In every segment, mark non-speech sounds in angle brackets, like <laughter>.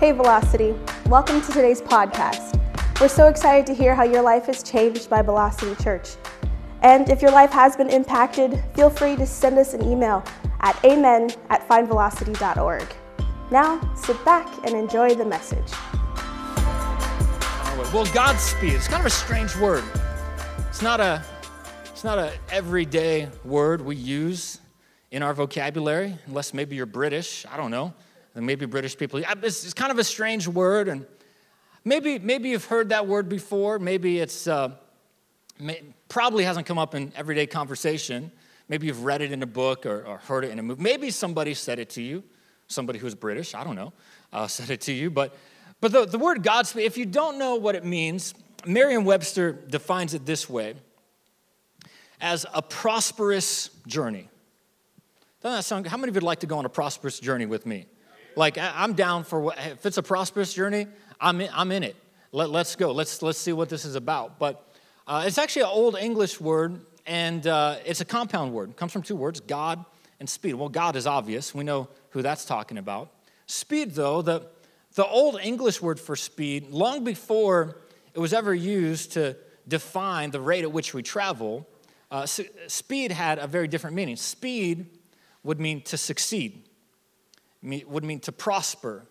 Hey, Velocity. Welcome to today's podcast. We're so excited to hear how your life is changed by Velocity Church. And if your life has been impacted, feel free to send us an email at amen at findvelocity.org. Now, sit back and enjoy the message. Well, Godspeed, it's kind of a strange word. It's not a it's not an everyday word we use in our vocabulary, unless maybe you're British. I don't know. And maybe British people. It's, kind of a strange word, and maybe maybe you've heard that word before. Maybe it's uh, may, probably hasn't come up in everyday conversation. Maybe you've read it in a book or, or, heard it in a movie. Maybe somebody said it to you. Somebody who's British, I don't know, uh, said it to you. But but the, the word Godspeed, if you don't know what it means, Merriam-Webster defines it this way as a prosperous journey. Doesn't that sound, how many of you would like to go on a prosperous journey with me? Like, I'm down for what, if it's a prosperous journey, I'm in, I'm in it. Let, let's go. Let's, let's see what this is about. But uh, it's actually an old English word, and uh, it's a compound word. It comes from two words, God and speed. Well, God is obvious. We know who that's talking about. Speed, though, the, the old English word for speed, long before it was ever used to define the rate at which we travel, uh, speed had a very different meaning. Speed would mean to succeed, would mean to prosper,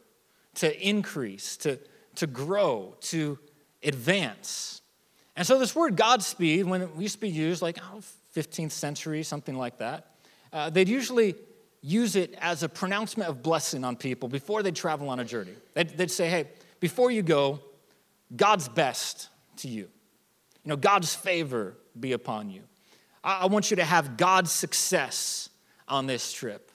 to increase, to, to grow, to advance. And so, this word Godspeed, when it used to be used, like oh, 15th century, something like that, uh, they'd usually use it as a pronouncement of blessing on people before they travel on a journey. They'd, they'd say, hey, before you go, God's best to you. You know, God's favor be upon you. I want you to have God's success on this trip.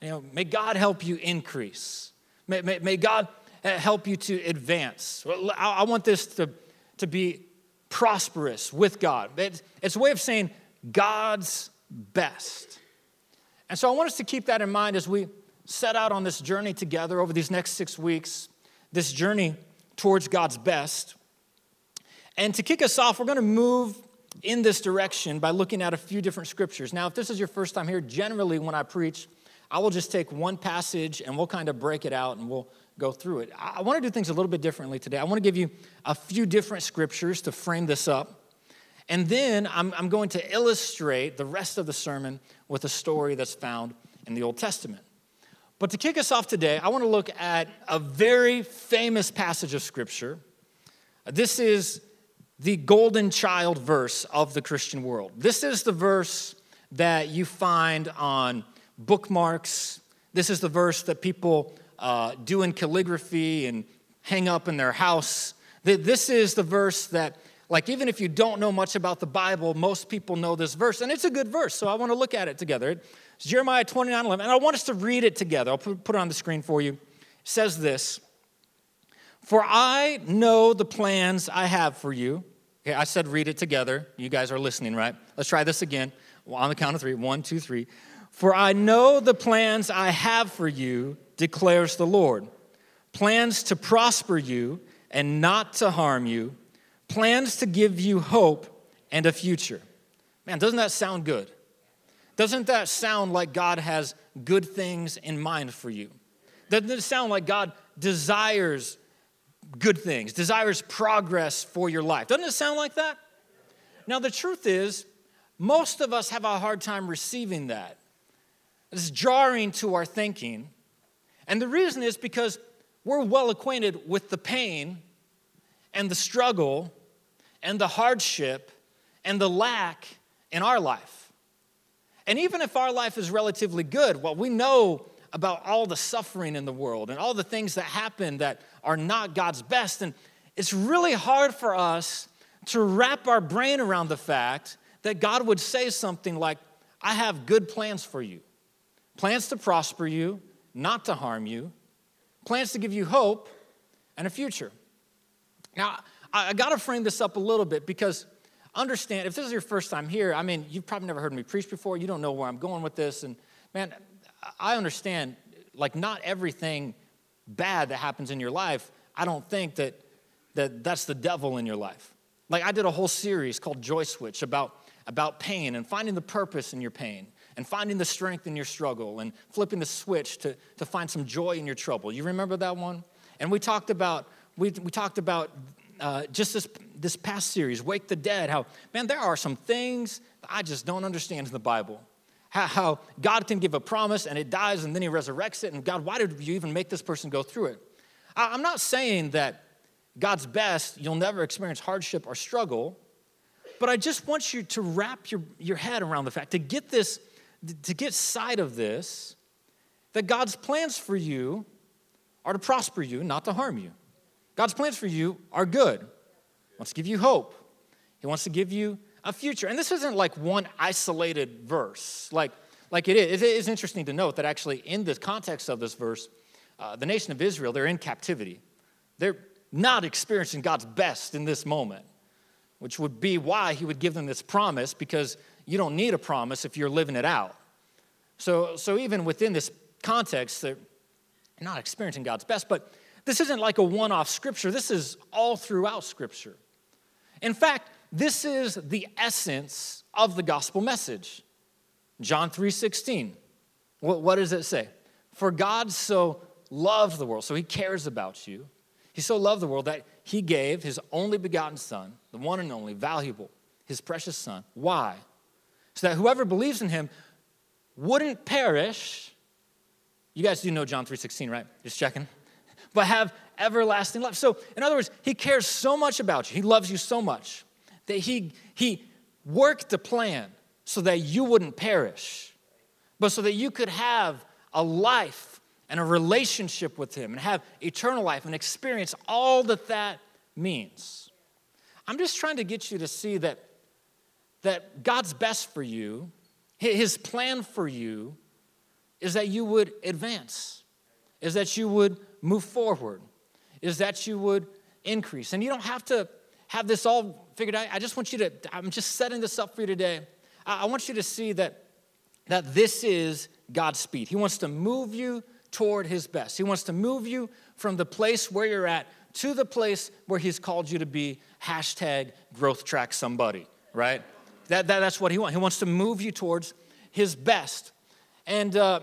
You know, may God help you increase. May, may, may God uh, help you to advance. I, want this to, to be prosperous with God. It's, it's a way of saying God's best. And so I want us to keep that in mind as we set out on this journey together over these next six weeks, this journey towards God's best. And to kick us off, we're going to move in this direction by looking at a few different scriptures. Now, if this is your first time here, generally when I preach, I will just take one passage and we'll kind of break it out and we'll go through it. I want to do things a little bit differently today. I want to give you a few different scriptures to frame this up. And then I'm, I'm going to illustrate the rest of the sermon with a story that's found in the Old Testament. But to kick us off today, I want to look at a very famous passage of Scripture. This is the golden child verse of the Christian world. This is the verse that you find on bookmarks. This is the verse that people uh, do in calligraphy and hang up in their house. This is the verse that, like, even if you don't know much about the Bible, most people know this verse. And it's a good verse, so I want to look at it together. It's Jeremiah 29 11, and I want us to read it together. I'll put it on the screen for you. It says this For I know the plans I have for you Okay, I said read it together. You guys are listening, right? Let's try this again. On the count of three. One, two, three. For I know the plans I have for you, declares the Lord. Plans to prosper you and not to harm you, plans to give you hope and a future. Man, doesn't that sound good? Doesn't that sound like God has good things in mind for you? Doesn't it sound like God desires good things, desires progress for your life. Doesn't it sound like that? Now, the truth is, most of us have a hard time receiving that. It's jarring to our thinking. And the reason is because we're well acquainted with the pain and the struggle and the hardship and the lack in our life. And even if our life is relatively good, well, we know about all the suffering in the world and all the things that happen that are not God's best. And it's really hard for us to wrap our brain around the fact that God would say something like, I have good plans for you plans to prosper you, not to harm you, plans to give you hope and a future. Now, I, got to frame this up a little bit because understand if this is your first time here, I mean, you've probably never heard me preach before, you don't know where I'm going with this. And man, I understand, like, not everything bad that happens in your life, I don't think that, that that's the devil in your life. Like, I did a whole series called Joy Switch about, about pain and finding the purpose in your pain and finding the strength in your struggle and flipping the switch to, to find some joy in your trouble. You remember that one? And we talked about, we, we talked about uh, just this, this past series, Wake the Dead, how, man, there are some things I just don't understand in the Bible. How, how God can give a promise and it dies and then he resurrects it. And God, why did you even make this person go through it? I, I'm not saying that God's best, you'll never experience hardship or struggle, but I just want you to wrap your, your head around the fact, to get this, to get sight of this, that God's plans for you are to prosper you, not to harm you. God's plans for you are good. He wants to give you hope. He wants to give you a future. And this isn't like one isolated verse, like, like it is. It is interesting to note that actually, in the context of this verse, uh, the nation of Israel, they're in captivity. They're not experiencing God's best in this moment, which would be why He would give them this promise, because you don't need a promise if you're living it out. So, so even within this context, they're not experiencing God's best, but this isn't like a one off scripture. This is all throughout scripture. In fact, this is the essence of the gospel message. John 3:16. What, what does it say? For God so loved the world, so he cares about you. He so loved the world that he gave his only begotten son, the one and only, valuable, his precious son. Why? So that whoever believes in him wouldn't perish. You guys do know John 3:16, right? Just checking. But have everlasting life. So, in other words, he cares so much about you. He loves you so much that he, he worked a plan so that you wouldn't perish, but so that you could have a life and a relationship with him and have eternal life and experience all that that means. I'm just trying to get you to see that, that God's best for you, his plan for you, is that you would advance, is that you would move forward, is that you would increase. And you don't have to have this all figured out. I just want you to, I'm just setting this up for you today. I want you to see that, that this is God's speed. He wants to move you toward His best. He wants to move you from the place where you're at to the place where He's called you to be. Hashtag growth track somebody, right? That, that, that's what He wants. He wants to move you towards His best. And uh,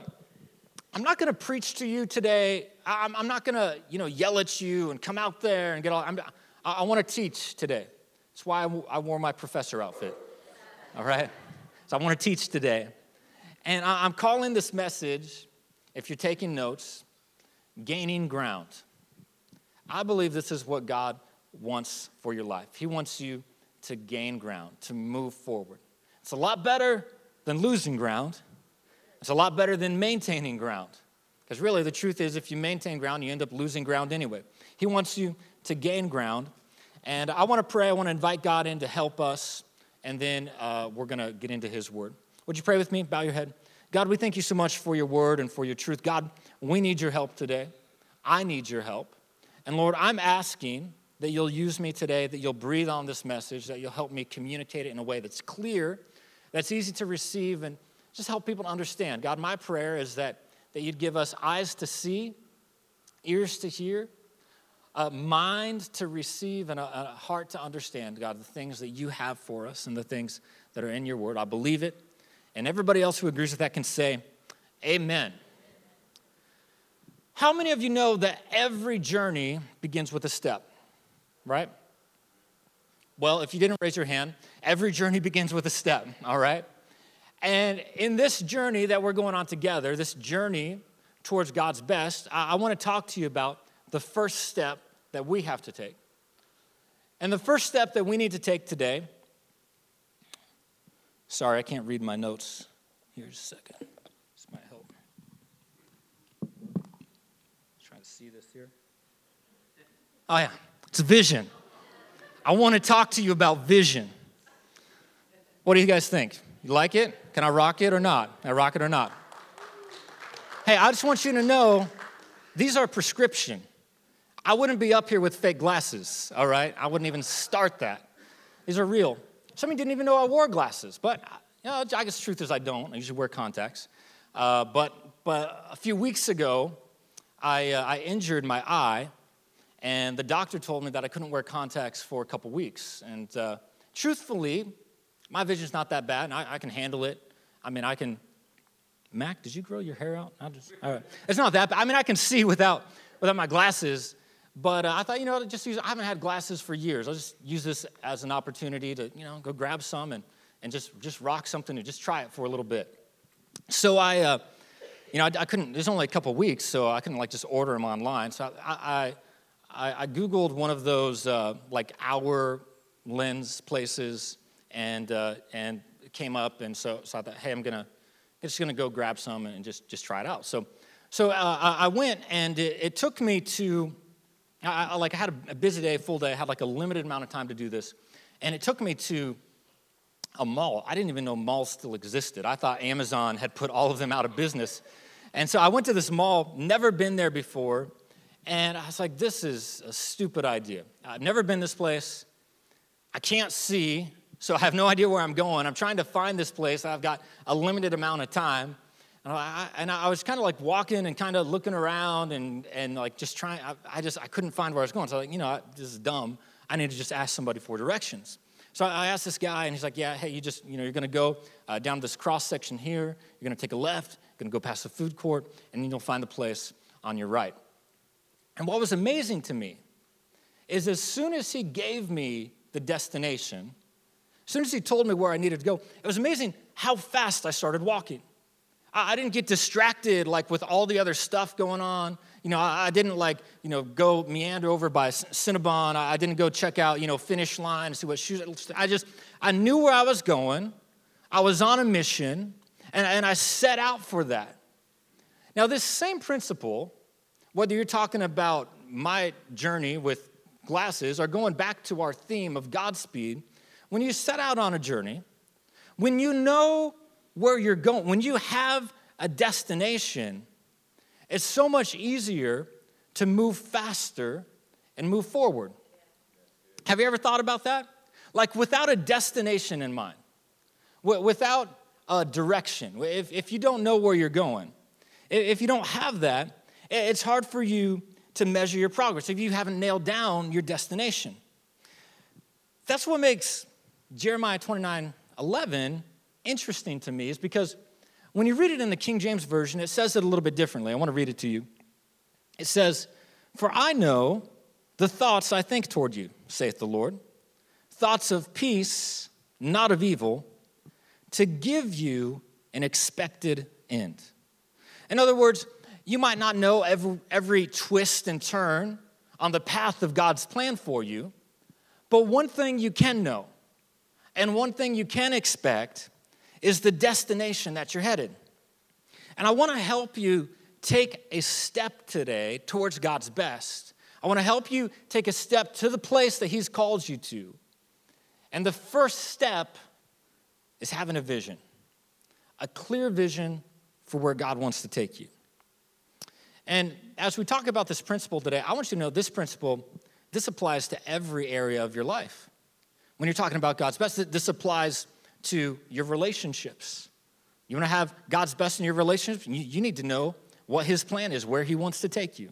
I'm not going to preach to you today. I'm, I'm not going to, you know, yell at you and come out there and get all. I'm, I, I want to teach today. That's why I wore my professor outfit. All right? So I want to teach today. And I'm calling this message, if you're taking notes, Gaining Ground. I believe this is what God wants for your life. He wants you to gain ground, to move forward. It's a lot better than losing ground, it's a lot better than maintaining ground. Because really, the truth is, if you maintain ground, you end up losing ground anyway. He wants you to gain ground. And I want to pray. I want to invite God in to help us. And then uh, we're going to get into His word. Would you pray with me? Bow your head. God, we thank you so much for your word and for your truth. God, we need your help today. I need your help. And Lord, I'm asking that you'll use me today, that you'll breathe on this message, that you'll help me communicate it in a way that's clear, that's easy to receive, and just help people understand. God, my prayer is that, that you'd give us eyes to see, ears to hear, a mind to receive and a, a heart to understand, God, the things that you have for us and the things that are in your word. I believe it. And everybody else who agrees with that can say, Amen. How many of you know that every journey begins with a step, right? Well, if you didn't raise your hand, every journey begins with a step, all right? And in this journey that we're going on together, this journey towards God's best, I, I want to talk to you about the first step that we have to take. And the first step that we need to take today, sorry, I can't read my notes. Here's a second. This might help. Trying to see this here. Oh, yeah, it's vision. I want to talk to you about vision. What do you guys think? You like it? Can I rock it or not? Can I rock it or not? Hey, I just want you to know these are prescription. I wouldn't be up here with fake glasses, all right? I wouldn't even start that. These are real. Some of you didn't even know I wore glasses, but you know, I guess the truth is I don't. I usually wear contacts. Uh, but, but a few weeks ago, I, uh, I injured my eye, and the doctor told me that I couldn't wear contacts for a couple weeks. And uh, truthfully, my vision's not that bad, and I, I, can handle it. I mean, I can. Mac, did you grow your hair out? I just, all right. It's not that bad. I mean, I can see without, without my glasses. But uh, I thought, you know, I'll just use, I haven't had glasses for years. I'll just use this as an opportunity to, you know, go grab some and, and just, just rock something and just try it for a little bit. So I, uh, you know, I, I couldn't, there's only a couple weeks, so I couldn't like just order them online. So I, I, I Googled one of those uh, like hour lens places and, uh, and came up. And so, so I thought, hey, I'm gonna, I'm just gonna go grab some and just, just try it out. So, so uh, I went and it, it took me to, I, I, like I had a busy day, full day. I had like a limited amount of time to do this, and it took me to a mall. I didn't even know malls still existed. I thought Amazon had put all of them out of business, and so I went to this mall. Never been there before, and I was like, "This is a stupid idea. I've never been this place. I can't see, so I have no idea where I'm going. I'm trying to find this place. I've got a limited amount of time." And I, and I was kind of like walking and kind of looking around and, and like just trying, I, I just, I couldn't find where I was going. So I was like, you know, this is dumb. I need to just ask somebody for directions. So I asked this guy, and he's like, yeah, hey, you just, you know, you're going to go uh, down this cross section here. You're going to take a left. You're going to go past the food court, and then you'll find the place on your right. And what was amazing to me is as soon as he gave me the destination, as soon as he told me where I needed to go, it was amazing how fast I started walking. I didn't get distracted like with all the other stuff going on. You know, I didn't like, you know, go meander over by Cinnabon. I didn't go check out, you know, finish line and see what shoes. I just, I knew where I was going. I was on a mission, and, and I set out for that. Now, this same principle, whether you're talking about my journey with glasses or going back to our theme of Godspeed, when you set out on a journey, when you know where you're going, when you have a destination, it's so much easier to move faster and move forward. Have you ever thought about that? Like without a destination in mind, without a direction, if, if you don't know where you're going, if you don't have that, it's hard for you to measure your progress if you haven't nailed down your destination. That's what makes Jeremiah 29 11 interesting to me is because when you read it in the King James Version, it says it a little bit differently. I want to read it to you. It says, For I know the thoughts I think toward you, saith the Lord, thoughts of peace, not of evil, to give you an expected end. In other words, you might not know every, every twist and turn on the path of God's plan for you, but one thing you can know, and one thing you can expect, is the destination that you're headed. And I want to help you take a step today towards God's best. I want to help you take a step to the place that He's called you to. And the first step is having a vision, a clear vision for where God wants to take you. And as we talk about this principle today, I want you to know this principle, this applies to every area of your life. When you're talking about God's best, this applies to your relationships. You want to have God's best in your relationships? You, need to know what His plan is, where He wants to take you.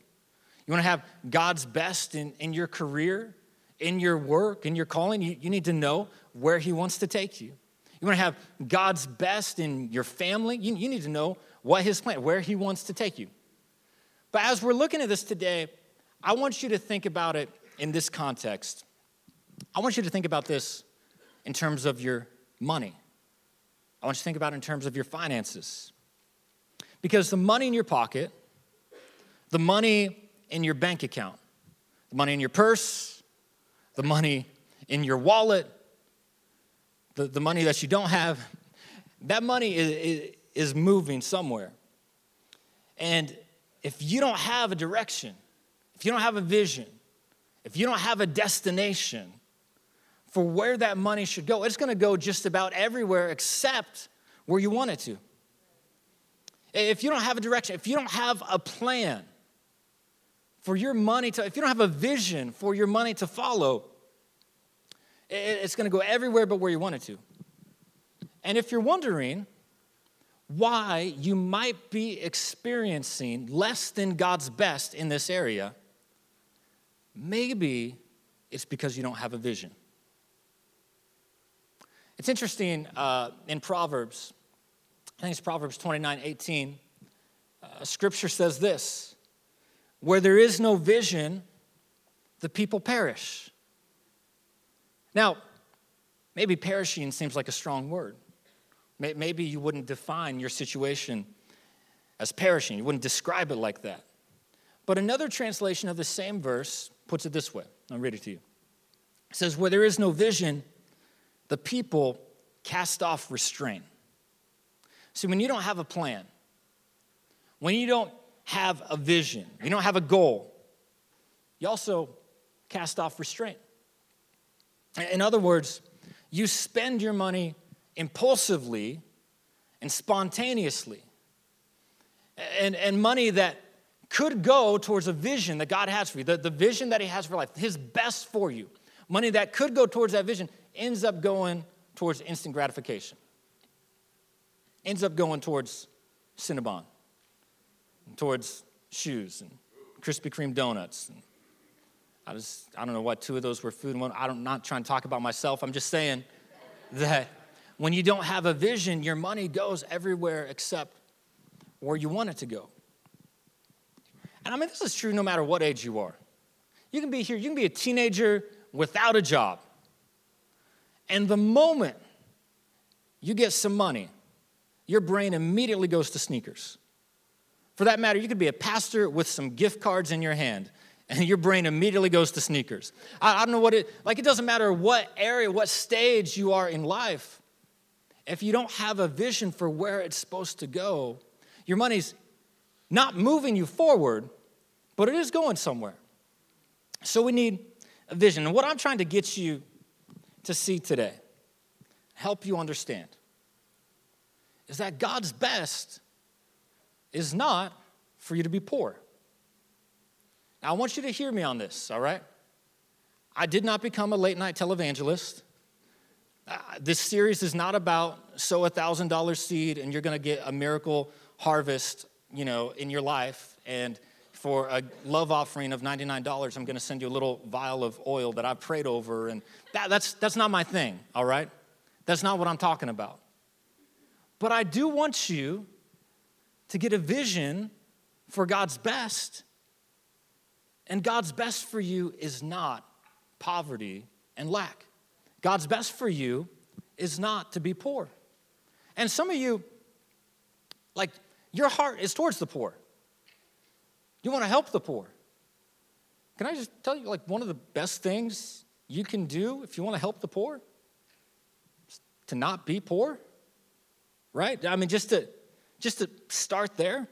You want to have God's best in, in your career, in your work, in your calling? You, you need to know where He wants to take you. You want to have God's best in your family? You, you need to know what His plan, where He wants to take you. But as we're looking at this today, I want you to think about it in this context. I want you to think about this in terms of your money. I want you to think about it in terms of your finances. Because the money in your pocket, the money in your bank account, the money in your purse, the money in your wallet, the, the money that you don't have, that money is, is moving somewhere. And if you don't have a direction, if you don't have a vision, if you don't have a destination, for where that money should go. It's to go just about everywhere except where you want it to. If you don't have a direction, if you don't have a plan for your money to, if you don't have a vision for your money to follow, it's to go everywhere but where you want it to. And if you're wondering why you might be experiencing less than God's best in this area, maybe it's because you don't have a vision. It's interesting uh, in Proverbs, I think it's Proverbs 29 18, uh, scripture says this Where there is no vision, the people perish. Now, maybe perishing seems like a strong word. Maybe you wouldn't define your situation as perishing, you wouldn't describe it like that. But another translation of the same verse puts it this way I'll read it to you. It says, Where there is no vision, the people cast off restraint. See, when you don't have a plan, when you don't have a vision, you don't have a goal, you also cast off restraint. In other words, you spend your money impulsively and spontaneously. And, and money that could go towards a vision that God has for you, the, the vision that He has for life, His best for you. Money that could go towards that vision ends up going towards instant gratification, ends up going towards Cinnabon, towards shoes and Krispy Kreme donuts. And I, just, I don't know what two of those were food and one. I'm not trying to talk about myself. I'm just saying that when you don't have a vision, your money goes everywhere except where you want it to go. And I mean, this is true no matter what age you are. You can be here, you can be a teenager without a job. And the moment you get some money, your brain immediately goes to sneakers. For that matter, you could be a pastor with some gift cards in your hand, and your brain immediately goes to sneakers. I, I, don't know what it, like, it doesn't matter what area, what stage you are in life. If you don't have a vision for where it's supposed to go, your money's not moving you forward, but it is going somewhere. So we need a vision. And what I'm trying to get you to see today, help you understand, is that God's best is not for you to be poor. Now, I want you to hear me on this, all right? I did not become a late night televangelist. Uh, this series is not about sow a thousand dollar seed and you're going to get a miracle harvest, you know, in your life. And for a love offering of $99, I'm going to send you a little vial of oil that I've prayed over. And that, that's, that's not my thing, all right? That's not what I'm talking about. But I do want you to get a vision for God's best. And God's best for you is not poverty and lack. God's best for you is not to be poor. And some of you, like, your heart is towards the poor. You want to help the poor. Can I just tell you, like, one of the best things you can do if you want to help the poor? To not be poor, right? I mean, just to just to start there.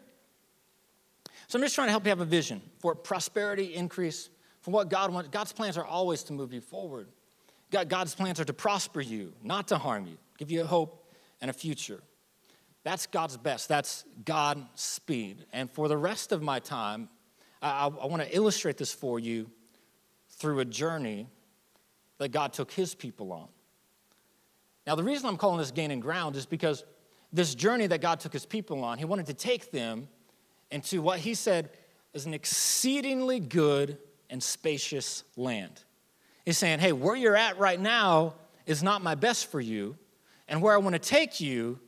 So I'm just trying to help you have a vision for prosperity, increase, for what God wants. God's plans are always to move you forward. God's plans are to prosper you, not to harm you, give you a hope and a future. That's God's best. That's God speed. And for the rest of my time, I, I want to illustrate this for you through a journey that God took his people on. Now, the reason I'm calling this gaining ground is because this journey that God took his people on, he wanted to take them into what he said is an exceedingly good and spacious land. He's saying, hey, where you're at right now is not my best for you, and where I want to take you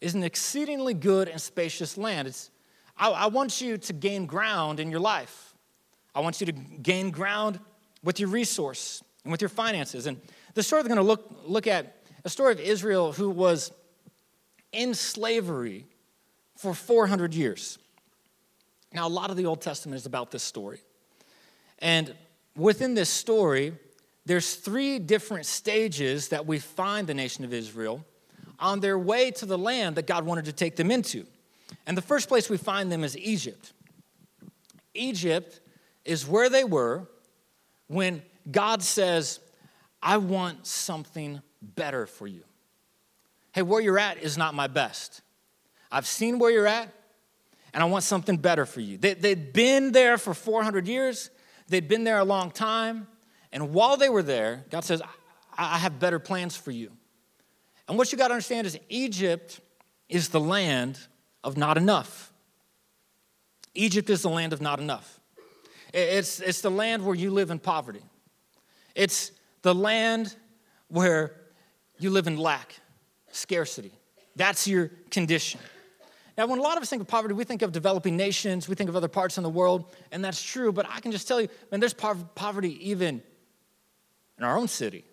is an exceedingly good and spacious land. It's, I, I want you to gain ground in your life. I want you to gain ground with your resource and with your finances. And the story we're going to look, look at a story of Israel who was in slavery for 400 years. Now, a lot of the Old Testament is about this story. And within this story, there's three different stages that we find the nation of Israel on their way to the land that God wanted to take them into. And the first place we find them is Egypt. Egypt is where they were when God says, I want something better for you. Hey, where you're at is not my best. I've seen where you're at, and I want something better for you. They, they'd been there for 400 years, they'd been there a long time, and while they were there, God says, I, I have better plans for you. And what you got to understand is Egypt is the land of not enough. Egypt is the land of not enough. It's, it's the land where you live in poverty. It's the land where you live in lack, scarcity. That's your condition. Now, when a lot of us think of poverty, we think of developing nations, we think of other parts in the world, and that's true, but I can just tell you, man, there's poverty even in our own city.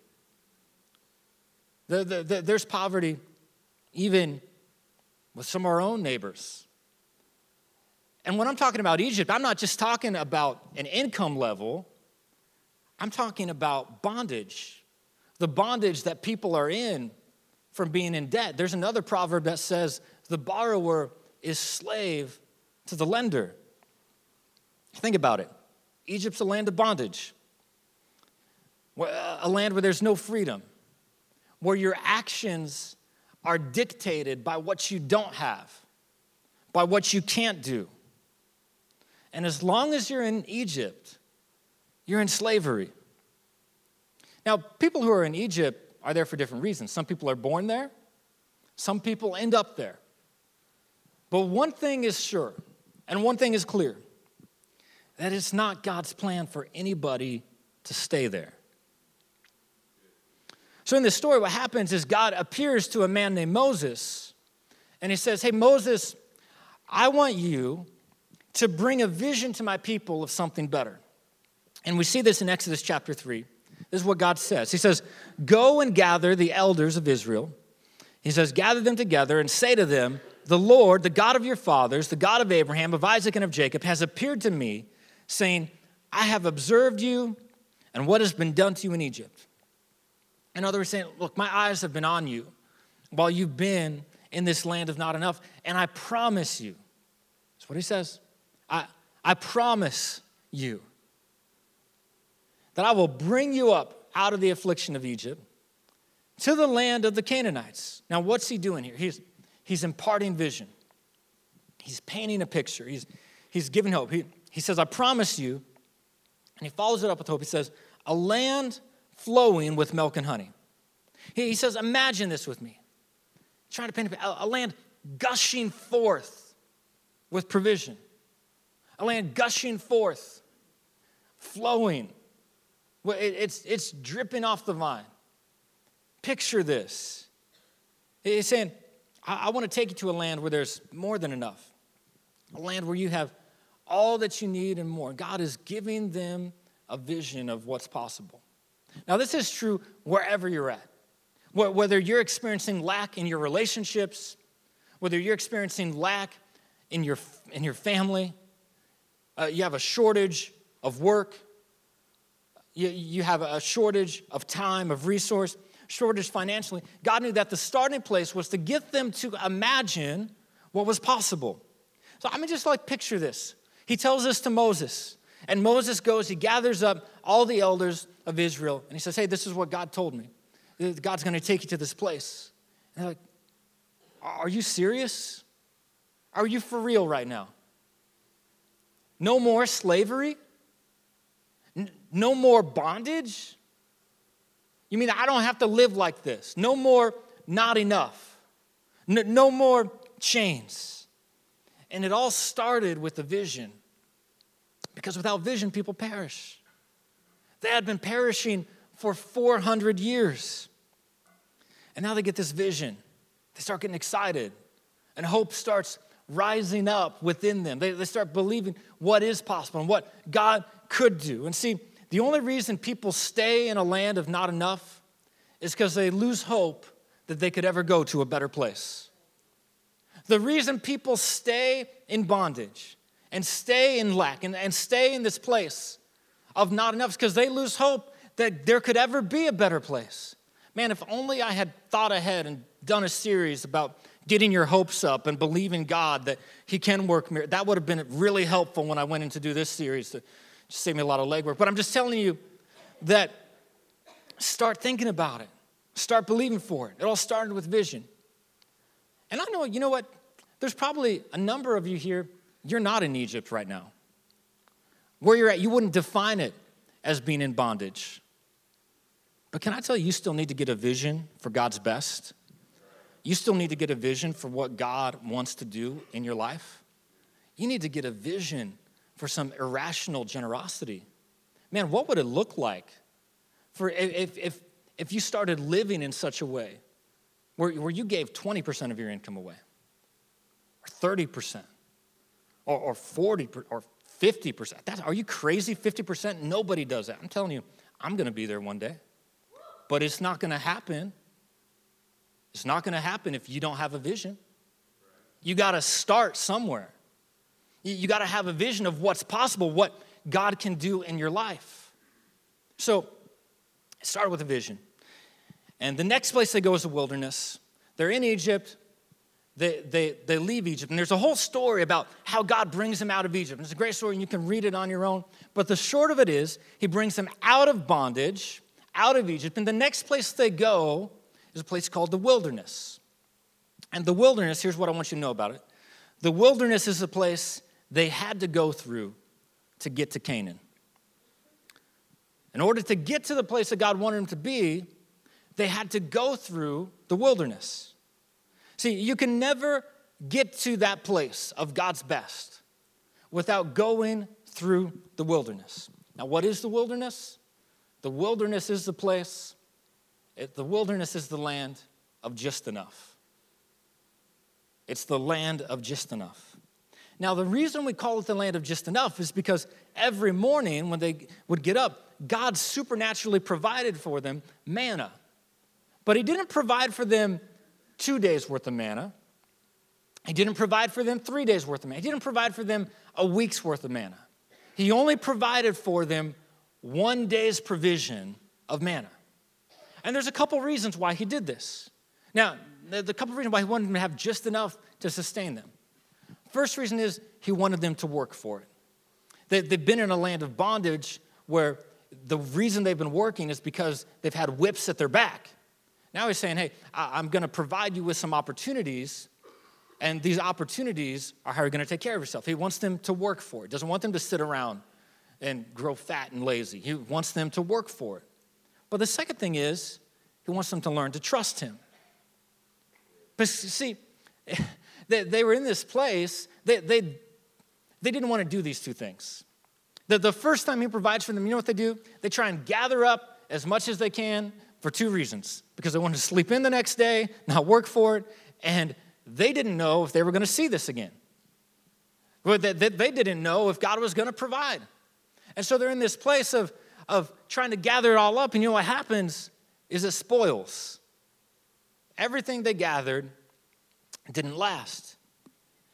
The, the, the, there's poverty even with some of our own neighbors. And when I'm talking about Egypt, I'm not just talking about an income level, I'm talking about bondage, the bondage that people are in from being in debt. There's another proverb that says, the borrower is slave to the lender. Think about it. Egypt's a land of bondage, a land where there's no freedom, where your actions are dictated by what you don't have, by what you can't do. And as long as you're in Egypt, you're in slavery. Now, people who are in Egypt are there for different reasons. Some people are born there, some people end up there. But one thing is sure, and one thing is clear that it's not God's plan for anybody to stay there. So, in this story, what happens is God appears to a man named Moses, and he says, Hey, Moses, I want you to bring a vision to my people of something better. And we see this in Exodus chapter 3. This is what God says. He says, Go and gather the elders of Israel. He says, Gather them together and say to them, The Lord, the God of your fathers, the God of Abraham, of Isaac, and of Jacob, has appeared to me, saying, I have observed you and what has been done to you in Egypt. In other words, saying, Look, my eyes have been on you while you've been in this land of not enough, and I promise you, that's what he says, I, I promise you that I will bring you up out of the affliction of Egypt to the land of the Canaanites. Now, what's he doing here? He's, he's imparting vision, he's painting a picture, he's, he's giving hope. He, he says, I promise you, and he follows it up with hope. He says, a land flowing with milk and honey. He, he says, Imagine this with me. trying to paint a, a land gushing forth with provision, a land gushing forth, flowing well, it's, it's dripping off the vine. Picture this. He's saying, I, I want to take you to a land where there's more than enough, a land where you have all that you need and more. God is giving them a vision of what's possible. Now, this is true wherever you're at. Whether you're experiencing lack in your relationships, whether you're experiencing lack in your, in your family, uh, you have a shortage of work, you, you have a shortage of time, of resource, shortage financially. God knew that the starting place was to get them to imagine what was possible. So I mean, just like picture this. He tells this to Moses, and Moses goes, he gathers up all the elders of Israel, and he says, Hey, this is what God told me. God's gonna take you to this place. And they're like, Are you serious? Are you for real right now? No more slavery? No more bondage? You mean I don't have to live like this? No more not enough? No, no more chains? And it all started with a vision. Because without vision, people perish. They had been perishing for 400 years. And now they get this vision. They start getting excited, and hope starts rising up within them. They, they start believing what is possible and what God could do. And see, the only reason people stay in a land of not enough is because they lose hope that they could ever go to a better place. The reason people stay in bondage and stay in lack and, and stay in this place of not enough is because they lose hope that there could ever be a better place. Man, if only I had thought ahead and done a series about getting your hopes up and believing God that He can work miracles. That would have been really helpful when I went in to do this series to just save me a lot of legwork. But I'm just telling you that start thinking about it, start believing for it. It all started with vision. And I know, you know what? There's probably a number of you here, you're not in Egypt right now. Where you're at, you wouldn't define it as being in bondage. But can I tell you, you still need to get a vision for God's best? You still need to get a vision for what God wants to do in your life. You need to get a vision for some irrational generosity. Man, what would it look like for if, if, if you started living in such a way where, where you gave 20% of your income away? or 30% or, or 40 or 50%. That's, are you crazy? 50%? Nobody does that. I'm telling you, I'm going to be there one day. But it's not going to happen. It's not going to happen if you don't have a vision. You got to start somewhere. You, got to have a vision of what's possible, what God can do in your life. So, start with a vision. And the next place they go is the wilderness. They're in Egypt. They, they, they leave Egypt. And there's a whole story about how God brings them out of Egypt. It's a great story, and you can read it on your own. But the short of it is, He brings them out of bondage, out of Egypt. And the next place they go is a place called the wilderness. And the wilderness, here's what I want you to know about it the wilderness is a place they had to go through to get to Canaan. In order to get to the place that God wanted them to be, they had to go through the wilderness. See, you can never get to that place of God's best without going through the wilderness. Now, what is the wilderness? The wilderness is the place, it, the wilderness is the land of just enough. It's the land of just enough. Now, the reason we call it the land of just enough is because every morning when they would get up, God supernaturally provided for them manna. But He didn't provide for them two days worth of manna. He didn't provide for them three days worth of manna. He didn't provide for them a week's worth of manna. He only provided for them one day's provision of manna. And there's a couple reasons why he did this. Now, the couple reasons why he wanted them to have just enough to sustain them. First reason is he wanted them to work for it. They, they've been in a land of bondage where the reason they've been working is because they've had whips at their back. Now he's saying, hey, I'm going to provide you with some opportunities, and these opportunities are how you're going to take care of yourself. He wants them to work for it, doesn't want them to sit around and grow fat and lazy. He wants them to work for it. But the second thing is, he wants them to learn to trust him. But see, <laughs> they, they were in this place, they, they, they didn't want to do these two things. The, the first time he provides for them, you know what they do? They try and gather up as much as they can for two reasons because they wanted to sleep in the next day, not work for it, and they didn't know if they were going to see this again. They, they didn't know if God was going to provide. And so they're in this place of, of trying to gather it all up, and you know what happens is it spoils. Everything they gathered didn't last.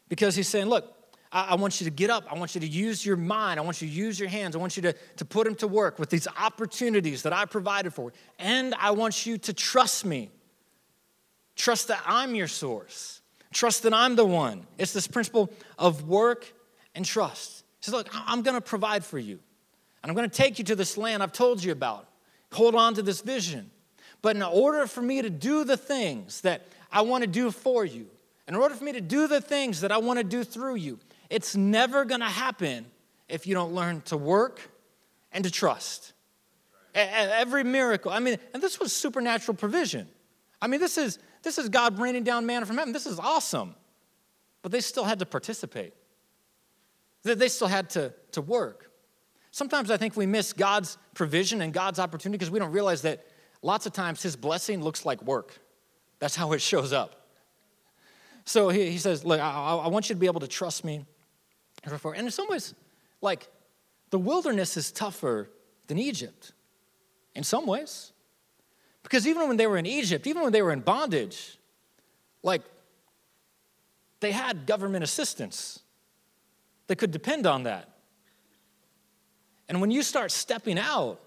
Because he's saying, look, I, I want you to get up. I want you to use your mind. I want you to use your hands. I want you to, to put them to work with these opportunities that I provided for. And I want you to trust me. Trust that I'm your source. Trust that I'm the one. It's this principle of work and trust. He says, Look, I'm going to provide for you. And I'm going to take you to this land I've told you about. Hold on to this vision. But in order for me to do the things that I want to do for you, in order for me to do the things that I want to do through you, it's never going to happen if you don't learn to work and to trust. Every miracle, I mean, and this was supernatural provision. I mean, this is, this is God raining down manna from heaven. This is awesome. But they still had to participate, they still had to, to work. Sometimes I think we miss God's provision and God's opportunity because we don't realize that lots of times His blessing looks like work. That's how it shows up. So he, he says, Look, I, I want you to be able to trust me. And in some ways, like, the wilderness is tougher than Egypt in some ways. Because even when they were in Egypt, even when they were in bondage, like, they had government assistance. They could depend on that. And when you start stepping out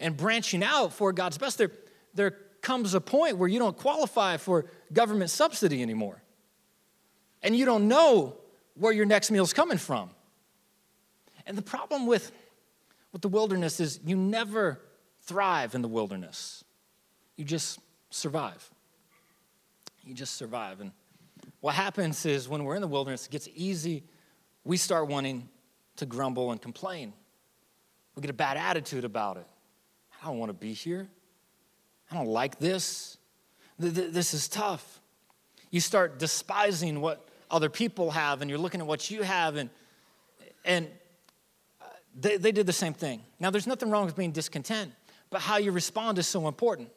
and branching out for God's best, there, there comes a point where you don't qualify for government subsidy anymore. And you don't know where your next meal is coming from. And the problem with, with the wilderness is you never thrive in the wilderness, you just survive. You just survive. And what happens is when we're in the wilderness, it gets easy. We start wanting to grumble and complain. We get a bad attitude about it. I don't want to be here. I don't like this. This is tough. You start despising what other people have and you're looking at what you have and and uh, they, they did the same thing now there's nothing wrong with being discontent but how you respond is so important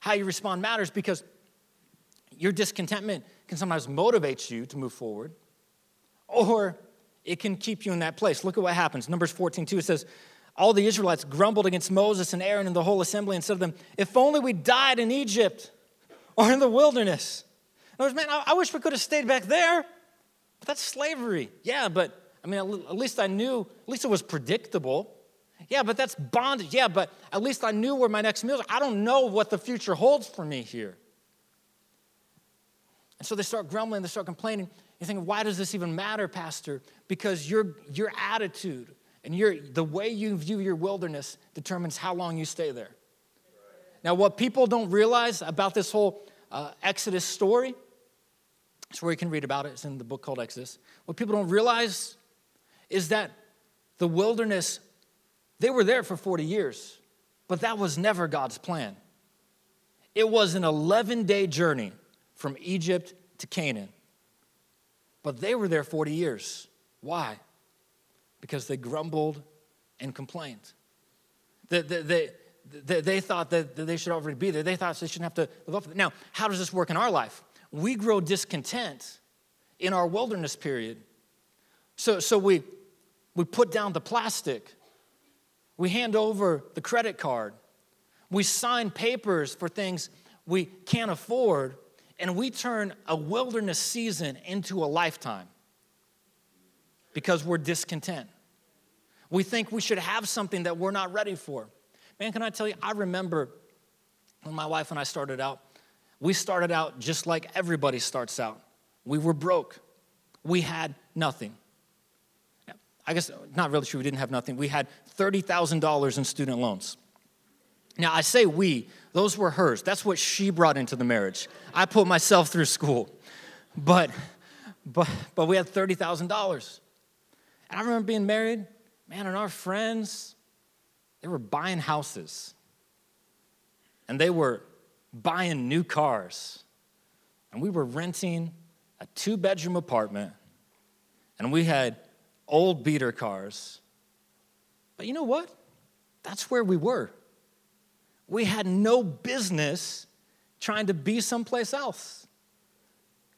how you respond matters because your discontentment can sometimes motivate you to move forward, or it can keep you in that place. Look at what happens. Numbers 14, 2, it says, All the Israelites grumbled against Moses and Aaron and the whole assembly and said to them, If only we died in Egypt or in the wilderness. Other words, man, I, I wish we could have stayed back there. But that's slavery. Yeah, but I mean, at least I knew, at least it was predictable. Yeah, but that's bondage. Yeah, but at least I knew where my next meal is. I don't know what the future holds for me here. And so they start grumbling, they start complaining. You think, why does this even matter, Pastor? Because your, your attitude and your, the way you view your wilderness determines how long you stay there. Now, what people don't realize about this whole uh, Exodus story, it's where you can read about it, it's in the book called Exodus. What people don't realize is that the wilderness, they were there for 40 years, but that was never God's plan. It was an 11 day journey from Egypt to Canaan. But they were there 40 years. Why? Because they grumbled and complained. They, they, they, they thought that they should already be there. They thought they shouldn't have to live up. Now, how does this work in our life? We grow discontent in our wilderness period. So, so we, we put down the plastic. We hand over the credit card. We sign papers for things we can't afford and we turn a wilderness season into a lifetime because we're discontent. We think we should have something that we're not ready for. Man, can I tell you, I remember when my wife and I started out, we started out just like everybody starts out. We were broke, we had nothing. I guess not really true, we didn't have nothing. We had $30,000 in student loans. Now, I say we, those were hers. That's what she brought into the marriage. I put myself through school. But, but, but we had $30,000. And I remember being married, man, and our friends, they were buying houses. And they were buying new cars. And we were renting a two bedroom apartment. And we had old beater cars. But you know what? That's where we were we had no business trying to be someplace else.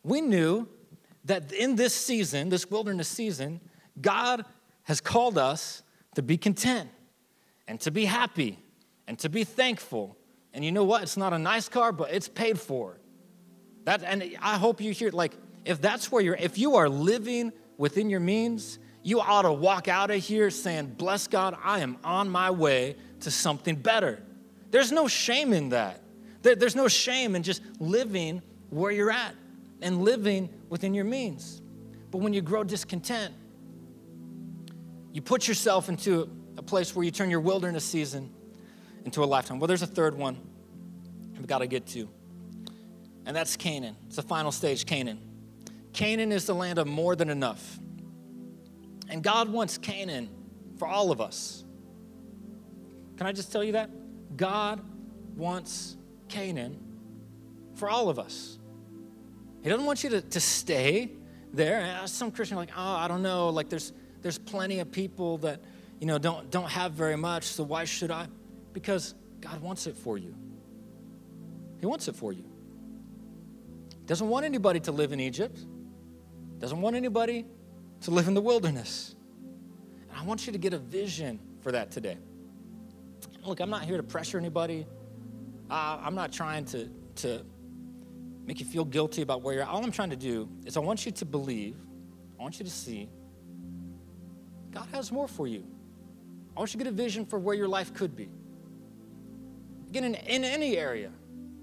We knew that in this season, this wilderness season, God has called us to be content and to be happy and to be thankful. And you know what? It's not a nice car, but it's paid for. That, and I hope you hear, like, if that's where you're, if you are living within your means, you ought to walk out of here saying, Bless God, I am on my way to something better. There's no shame in that. There's no shame in just living where you're at and living within your means. But when you grow discontent, you put yourself into a place where you turn your wilderness season into a lifetime. Well, there's a third one we've got to get to, and that's Canaan. It's the final stage, Canaan. Canaan is the land of more than enough. And God wants Canaan for all of us. Can I just tell you that? God wants Canaan for all of us. He doesn't want you to, to stay there. Uh, some Christians are like, oh, I don't know. Like there's there's plenty of people that, you know, don't don't have very much, so why should I? Because God wants it for you. He wants it for you. Doesn't want anybody to live in Egypt. Doesn't want anybody to live in the wilderness. And I want you to get a vision for that today. Look, I'm not here to pressure anybody. Uh, I'm not trying to, to make you feel guilty about where you're at. All I'm trying to do is I want you to believe, I want you to see God has more for you. I want you to get a vision for where your life could be. Again, in, in any area,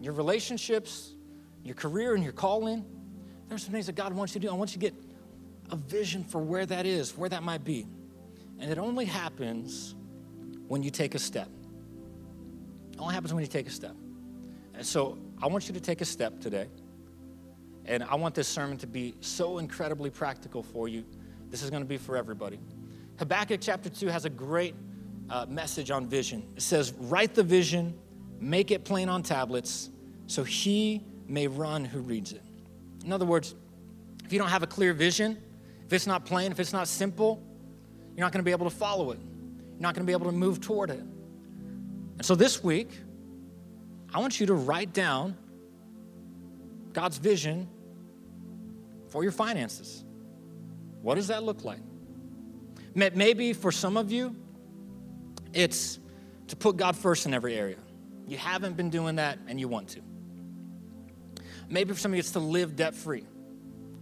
your relationships, your career, and your calling, there's some things that God wants you to do. I want you to get a vision for where that is, where that might be. And it only happens when you take a step. It only happens when you take a step. And so I want you to take a step today. And I want this sermon to be so incredibly practical for you. This is going to be for everybody. Habakkuk chapter 2 has a great uh, message on vision. It says, Write the vision, make it plain on tablets, so he may run who reads it. In other words, if you don't have a clear vision, if it's not plain, if it's not simple, you're not going to be able to follow it. You're not going to be able to move toward it. And so this week, I want you to write down God's vision for your finances. What does that look like? Maybe for some of you, it's to put God first in every area. You haven't been doing that and you want to. Maybe for some of you, it's to live debt free.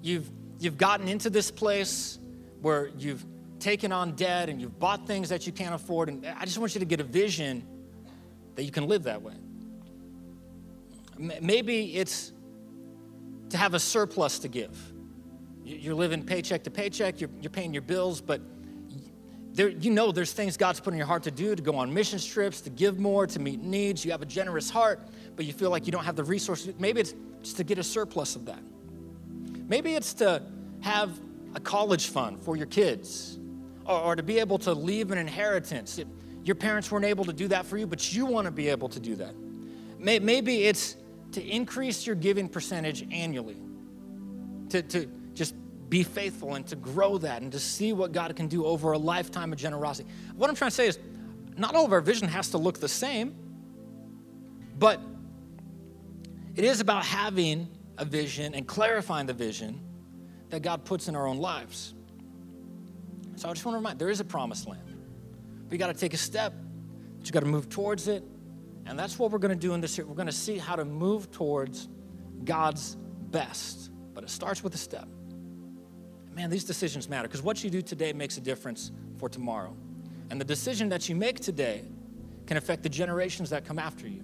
You've, you've gotten into this place where you've taken on debt and you've bought things that you can't afford. And I just want you to get a vision that you can live that way. Maybe it's to have a surplus to give. You're living paycheck to paycheck, you're, you're paying your bills, but there, you know there's things God's put in your heart to do, to go on mission trips, to give more, to meet needs. You have a generous heart, but you feel like you don't have the resources. Maybe it's just to get a surplus of that. Maybe it's to have a college fund for your kids or, or to be able to leave an inheritance. It, your parents weren't able to do that for you, but you want to be able to do that. Maybe it's to increase your giving percentage annually, to, to be faithful and to grow that and to see what God can do over a lifetime of generosity. What I'm trying to say is, not all of our vision has to look the same, but it is about having a vision and clarifying the vision that God puts in our own lives. So I just want to remind there is a promised land. But you got to take a step, but you got to move towards it. And that's what we're going to do in this year. We're going to see how to move towards God's best. But it starts with a step man, these decisions matter because what you do today makes a difference for tomorrow. And the decision that you make today can affect the generations that come after you.